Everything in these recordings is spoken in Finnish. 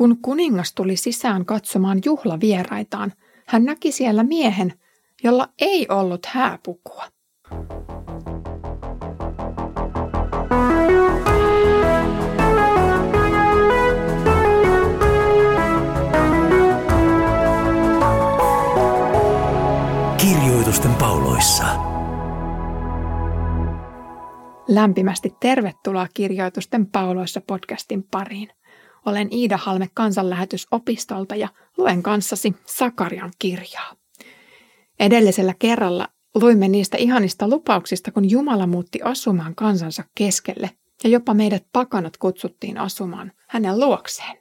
Kun kuningas tuli sisään katsomaan juhlavieraitaan, hän näki siellä miehen, jolla ei ollut hääpukua. Kirjoitusten pauloissa. Lämpimästi tervetuloa Kirjoitusten pauloissa podcastin pariin. Olen Iida Halme kansanlähetysopistolta ja luen kanssasi Sakarian kirjaa. Edellisellä kerralla luimme niistä ihanista lupauksista, kun Jumala muutti asumaan kansansa keskelle ja jopa meidät pakanat kutsuttiin asumaan hänen luokseen.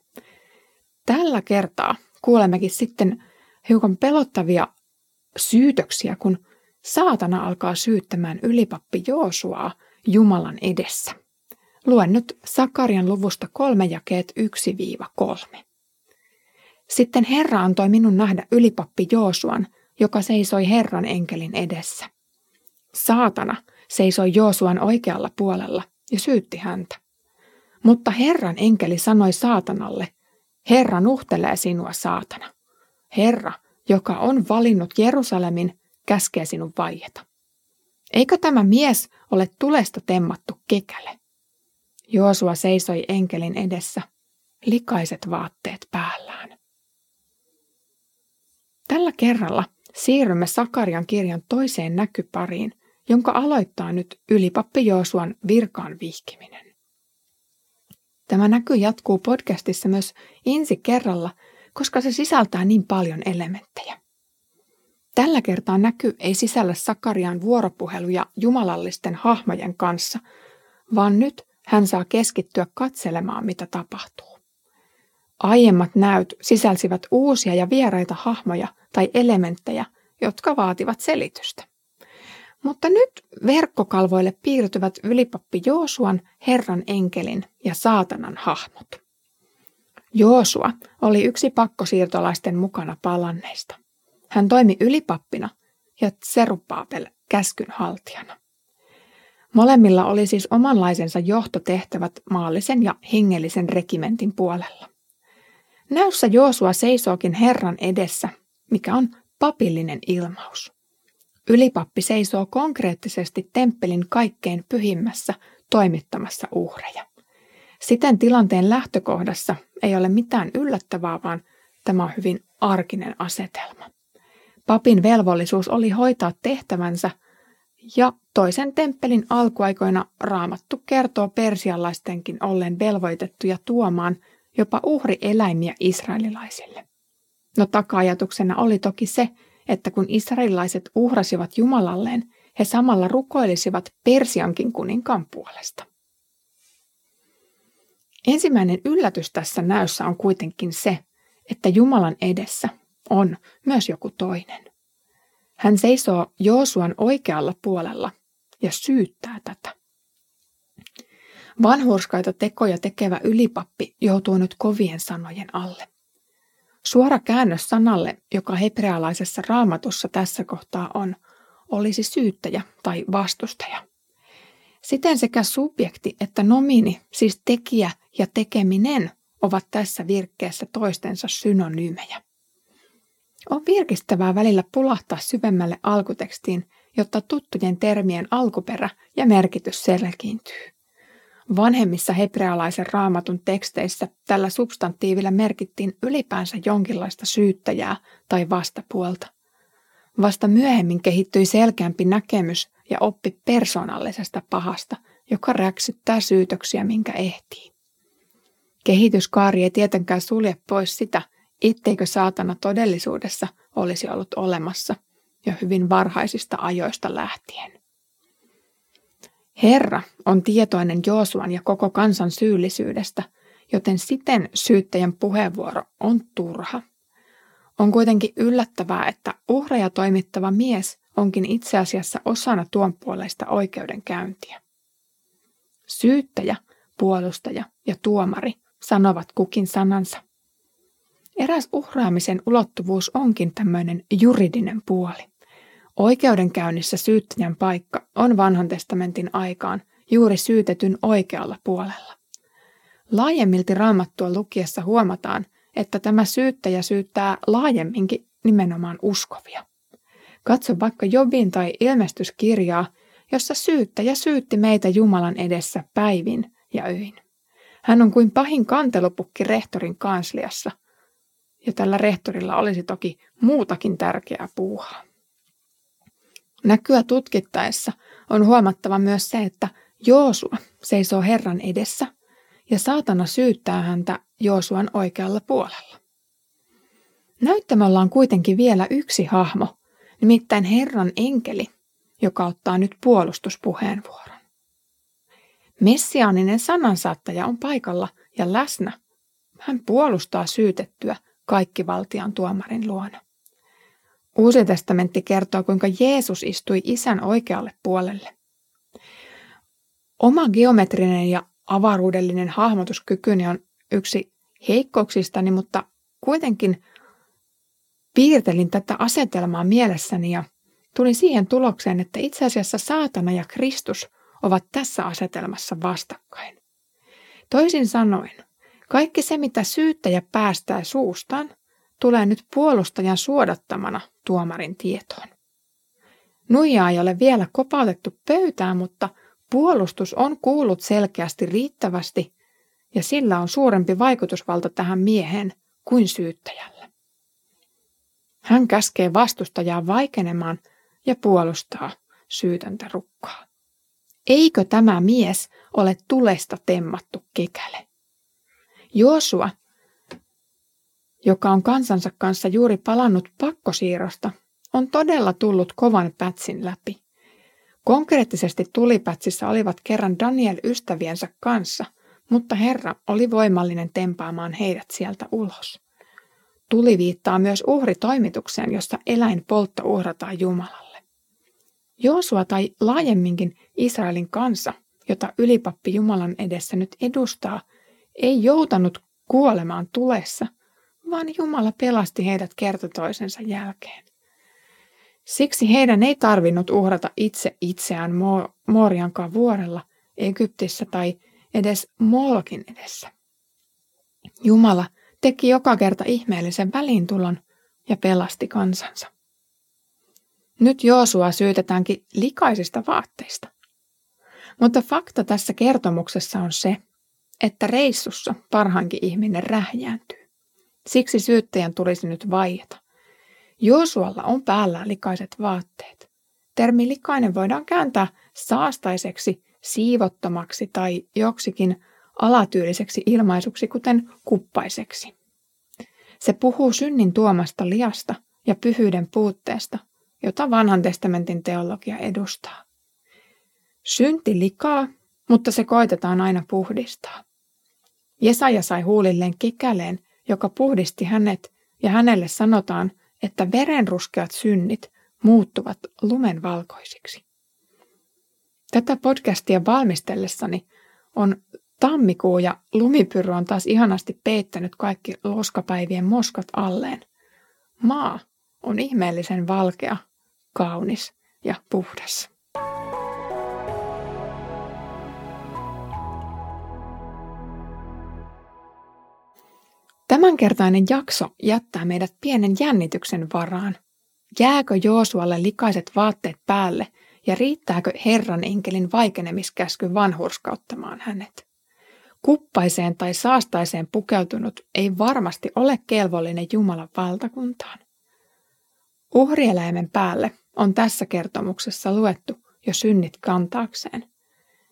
Tällä kertaa kuulemmekin sitten hiukan pelottavia syytöksiä, kun saatana alkaa syyttämään ylipappi Joosuaa Jumalan edessä. Luen nyt Sakarian luvusta kolme jakeet 1-3. Sitten Herra antoi minun nähdä ylipappi Joosuan, joka seisoi Herran enkelin edessä. Saatana seisoi Joosuan oikealla puolella ja syytti häntä. Mutta Herran enkeli sanoi saatanalle, Herra nuhtelee sinua, saatana. Herra, joka on valinnut Jerusalemin, käskee sinun vaieta. Eikö tämä mies ole tulesta temmattu kekäle? Joosua seisoi enkelin edessä, likaiset vaatteet päällään. Tällä kerralla siirrymme Sakarian kirjan toiseen näkypariin, jonka aloittaa nyt ylipappi Joosuan virkaan vihkiminen. Tämä näky jatkuu podcastissa myös ensi kerralla, koska se sisältää niin paljon elementtejä. Tällä kertaa näky ei sisällä Sakarian vuoropuheluja jumalallisten hahmojen kanssa, vaan nyt hän saa keskittyä katselemaan, mitä tapahtuu. Aiemmat näyt sisälsivät uusia ja vieraita hahmoja tai elementtejä, jotka vaativat selitystä. Mutta nyt verkkokalvoille piirtyvät ylipappi Joosuan, Herran enkelin ja saatanan hahmot. Joosua oli yksi pakkosiirtolaisten mukana palanneista. Hän toimi ylipappina ja Tserupaapel käskyn haltijana. Molemmilla oli siis omanlaisensa johtotehtävät maallisen ja hengellisen regimentin puolella. Näyssä Joosua seisookin Herran edessä, mikä on papillinen ilmaus. Ylipappi seisoo konkreettisesti temppelin kaikkein pyhimmässä toimittamassa uhreja. Siten tilanteen lähtökohdassa ei ole mitään yllättävää, vaan tämä on hyvin arkinen asetelma. Papin velvollisuus oli hoitaa tehtävänsä ja toisen temppelin alkuaikoina raamattu kertoo persialaistenkin ollen velvoitettuja tuomaan jopa uhrieläimiä israelilaisille. No taka-ajatuksena oli toki se, että kun israelilaiset uhrasivat Jumalalleen, he samalla rukoilisivat Persiankin kuninkaan puolesta. Ensimmäinen yllätys tässä näyssä on kuitenkin se, että Jumalan edessä on myös joku toinen. Hän seisoo Joosuan oikealla puolella ja syyttää tätä. Vanhurskaita tekoja tekevä ylipappi joutuu nyt kovien sanojen alle. Suora käännös sanalle, joka hebrealaisessa raamatussa tässä kohtaa on, olisi syyttäjä tai vastustaja. Siten sekä subjekti että nomini, siis tekijä ja tekeminen, ovat tässä virkkeessä toistensa synonyymejä. On virkistävää välillä pulahtaa syvemmälle alkutekstiin, jotta tuttujen termien alkuperä ja merkitys selkiintyy. Vanhemmissa hebrealaisen raamatun teksteissä tällä substantiivilla merkittiin ylipäänsä jonkinlaista syyttäjää tai vastapuolta. Vasta myöhemmin kehittyi selkeämpi näkemys ja oppi persoonallisesta pahasta, joka räksyttää syytöksiä, minkä ehtii. Kehityskaari ei tietenkään sulje pois sitä, etteikö saatana todellisuudessa olisi ollut olemassa jo hyvin varhaisista ajoista lähtien. Herra on tietoinen Joosuan ja koko kansan syyllisyydestä, joten siten syyttäjän puheenvuoro on turha. On kuitenkin yllättävää, että uhreja toimittava mies onkin itse asiassa osana tuon puoleista oikeudenkäyntiä. Syyttäjä, puolustaja ja tuomari sanovat kukin sanansa. Eräs uhraamisen ulottuvuus onkin tämmöinen juridinen puoli. Oikeudenkäynnissä syyttäjän paikka on vanhan testamentin aikaan juuri syytetyn oikealla puolella. Laajemmilti raamattua lukiessa huomataan, että tämä syyttäjä syyttää laajemminkin nimenomaan uskovia. Katso vaikka Jobin tai ilmestyskirjaa, jossa syyttäjä syytti meitä Jumalan edessä päivin ja öin. Hän on kuin pahin kantelupukki rehtorin kansliassa, ja tällä rehtorilla olisi toki muutakin tärkeää puuhaa. Näkyä tutkittaessa on huomattava myös se, että Joosua seisoo Herran edessä ja saatana syyttää häntä Joosuan oikealla puolella. Näyttämällä on kuitenkin vielä yksi hahmo, nimittäin Herran enkeli, joka ottaa nyt puolustuspuheenvuoron. Messiaaninen sanansaattaja on paikalla ja läsnä. Hän puolustaa syytettyä kaikkivaltian tuomarin luona. Uusi testamentti kertoo, kuinka Jeesus istui isän oikealle puolelle. Oma geometrinen ja avaruudellinen hahmotuskykyni on yksi heikkouksistani, mutta kuitenkin piirtelin tätä asetelmaa mielessäni ja tulin siihen tulokseen, että itse asiassa saatana ja Kristus ovat tässä asetelmassa vastakkain. Toisin sanoen, kaikki se, mitä syyttäjä päästää suustaan, tulee nyt puolustajan suodattamana tuomarin tietoon. Nuijaa ei ole vielä kopautettu pöytään, mutta puolustus on kuullut selkeästi riittävästi ja sillä on suurempi vaikutusvalta tähän mieheen kuin syyttäjällä. Hän käskee vastustajaa vaikenemaan ja puolustaa syytöntä rukkaa. Eikö tämä mies ole tulesta temmattu kekäle? Joosua joka on kansansa kanssa juuri palannut pakkosiirrosta, on todella tullut kovan pätsin läpi. Konkreettisesti tulipätsissä olivat kerran Daniel ystäviensä kanssa, mutta Herra oli voimallinen tempaamaan heidät sieltä ulos. Tuli viittaa myös uhritoimitukseen, jossa eläin poltto uhrataan Jumalalle. Joosua tai laajemminkin Israelin kansa, jota ylipappi Jumalan edessä nyt edustaa, ei joutanut kuolemaan tulessa – vaan Jumala pelasti heidät kerta toisensa jälkeen. Siksi heidän ei tarvinnut uhrata itse itseään Mooriankaan vuorella, Egyptissä tai edes Molkin edessä. Jumala teki joka kerta ihmeellisen väliintulon ja pelasti kansansa. Nyt Joosua syytetäänkin likaisista vaatteista. Mutta fakta tässä kertomuksessa on se, että reissussa parhaankin ihminen rähjääntyy. Siksi syyttäjän tulisi nyt vaieta. Joosualla on päällä likaiset vaatteet. Termi likainen voidaan kääntää saastaiseksi, siivottomaksi tai joksikin alatyyliseksi ilmaisuksi, kuten kuppaiseksi. Se puhuu synnin tuomasta liasta ja pyhyyden puutteesta, jota vanhan testamentin teologia edustaa. Synti likaa, mutta se koitetaan aina puhdistaa. Jesaja sai huulilleen kekäleen, joka puhdisti hänet, ja hänelle sanotaan, että verenruskeat synnit muuttuvat lumen valkoisiksi. Tätä podcastia valmistellessani on tammikuu ja lumipyry on taas ihanasti peittänyt kaikki loskapäivien moskat alleen. Maa on ihmeellisen valkea, kaunis ja puhdas. Tämänkertainen jakso jättää meidät pienen jännityksen varaan. Jääkö Joosualle likaiset vaatteet päälle ja riittääkö Herran enkelin vaikenemiskäsky vanhurskauttamaan hänet? Kuppaiseen tai saastaiseen pukeutunut ei varmasti ole kelvollinen Jumalan valtakuntaan. Uhrieläimen päälle on tässä kertomuksessa luettu jo synnit kantaakseen.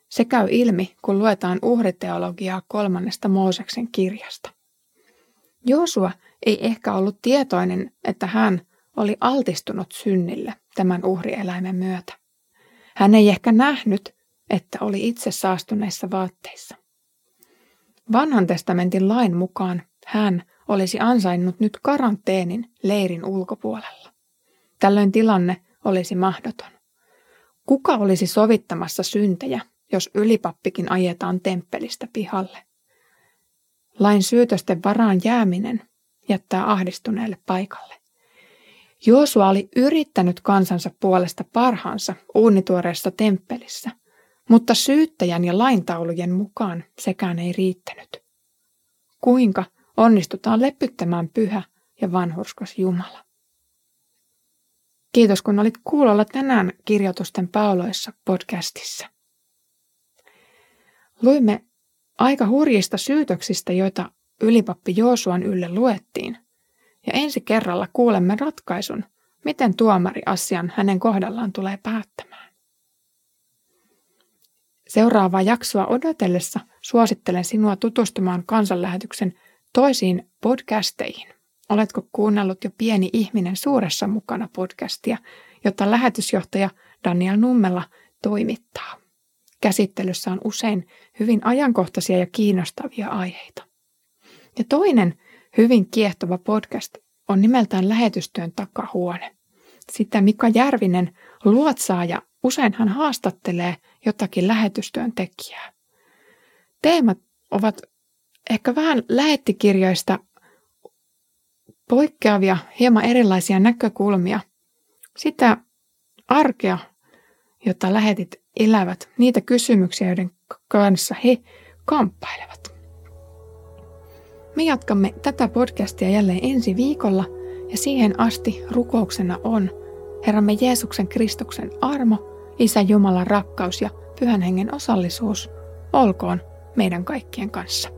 Se käy ilmi, kun luetaan uhriteologiaa kolmannesta Mooseksen kirjasta. Joosua ei ehkä ollut tietoinen, että hän oli altistunut synnille tämän uhrieläimen myötä. Hän ei ehkä nähnyt, että oli itse saastuneissa vaatteissa. Vanhan testamentin lain mukaan hän olisi ansainnut nyt karanteenin leirin ulkopuolella. Tällöin tilanne olisi mahdoton. Kuka olisi sovittamassa syntejä, jos ylipappikin ajetaan temppelistä pihalle? Lain syytösten varaan jääminen jättää ahdistuneelle paikalle. Joosua oli yrittänyt kansansa puolesta parhaansa uunituoreessa temppelissä, mutta syyttäjän ja laintaulujen mukaan sekään ei riittänyt. kuinka onnistutaan lepyttämään pyhä ja vanhurskas Jumala. Kiitos kun olit kuulolla tänään kirjoitusten pauloissa podcastissa. Luimme aika hurjista syytöksistä, joita ylipappi Joosuan ylle luettiin, ja ensi kerralla kuulemme ratkaisun, miten tuomari asian hänen kohdallaan tulee päättämään. Seuraavaa jaksoa odotellessa suosittelen sinua tutustumaan kansanlähetyksen toisiin podcasteihin. Oletko kuunnellut jo Pieni ihminen suuressa mukana podcastia, jota lähetysjohtaja Daniel Nummella toimittaa? Käsittelyssä on usein hyvin ajankohtaisia ja kiinnostavia aiheita. Ja toinen hyvin kiehtova podcast on nimeltään Lähetystyön takahuone. Sitä Mika Järvinen luotsaa ja usein hän haastattelee jotakin lähetystyön tekijää. Teemat ovat ehkä vähän lähettikirjoista poikkeavia, hieman erilaisia näkökulmia. Sitä arkea, jota lähetit elävät, niitä kysymyksiä, joiden kanssa he kamppailevat. Me jatkamme tätä podcastia jälleen ensi viikolla ja siihen asti rukouksena on Herramme Jeesuksen Kristuksen armo, Isä Jumalan rakkaus ja Pyhän Hengen osallisuus olkoon meidän kaikkien kanssa.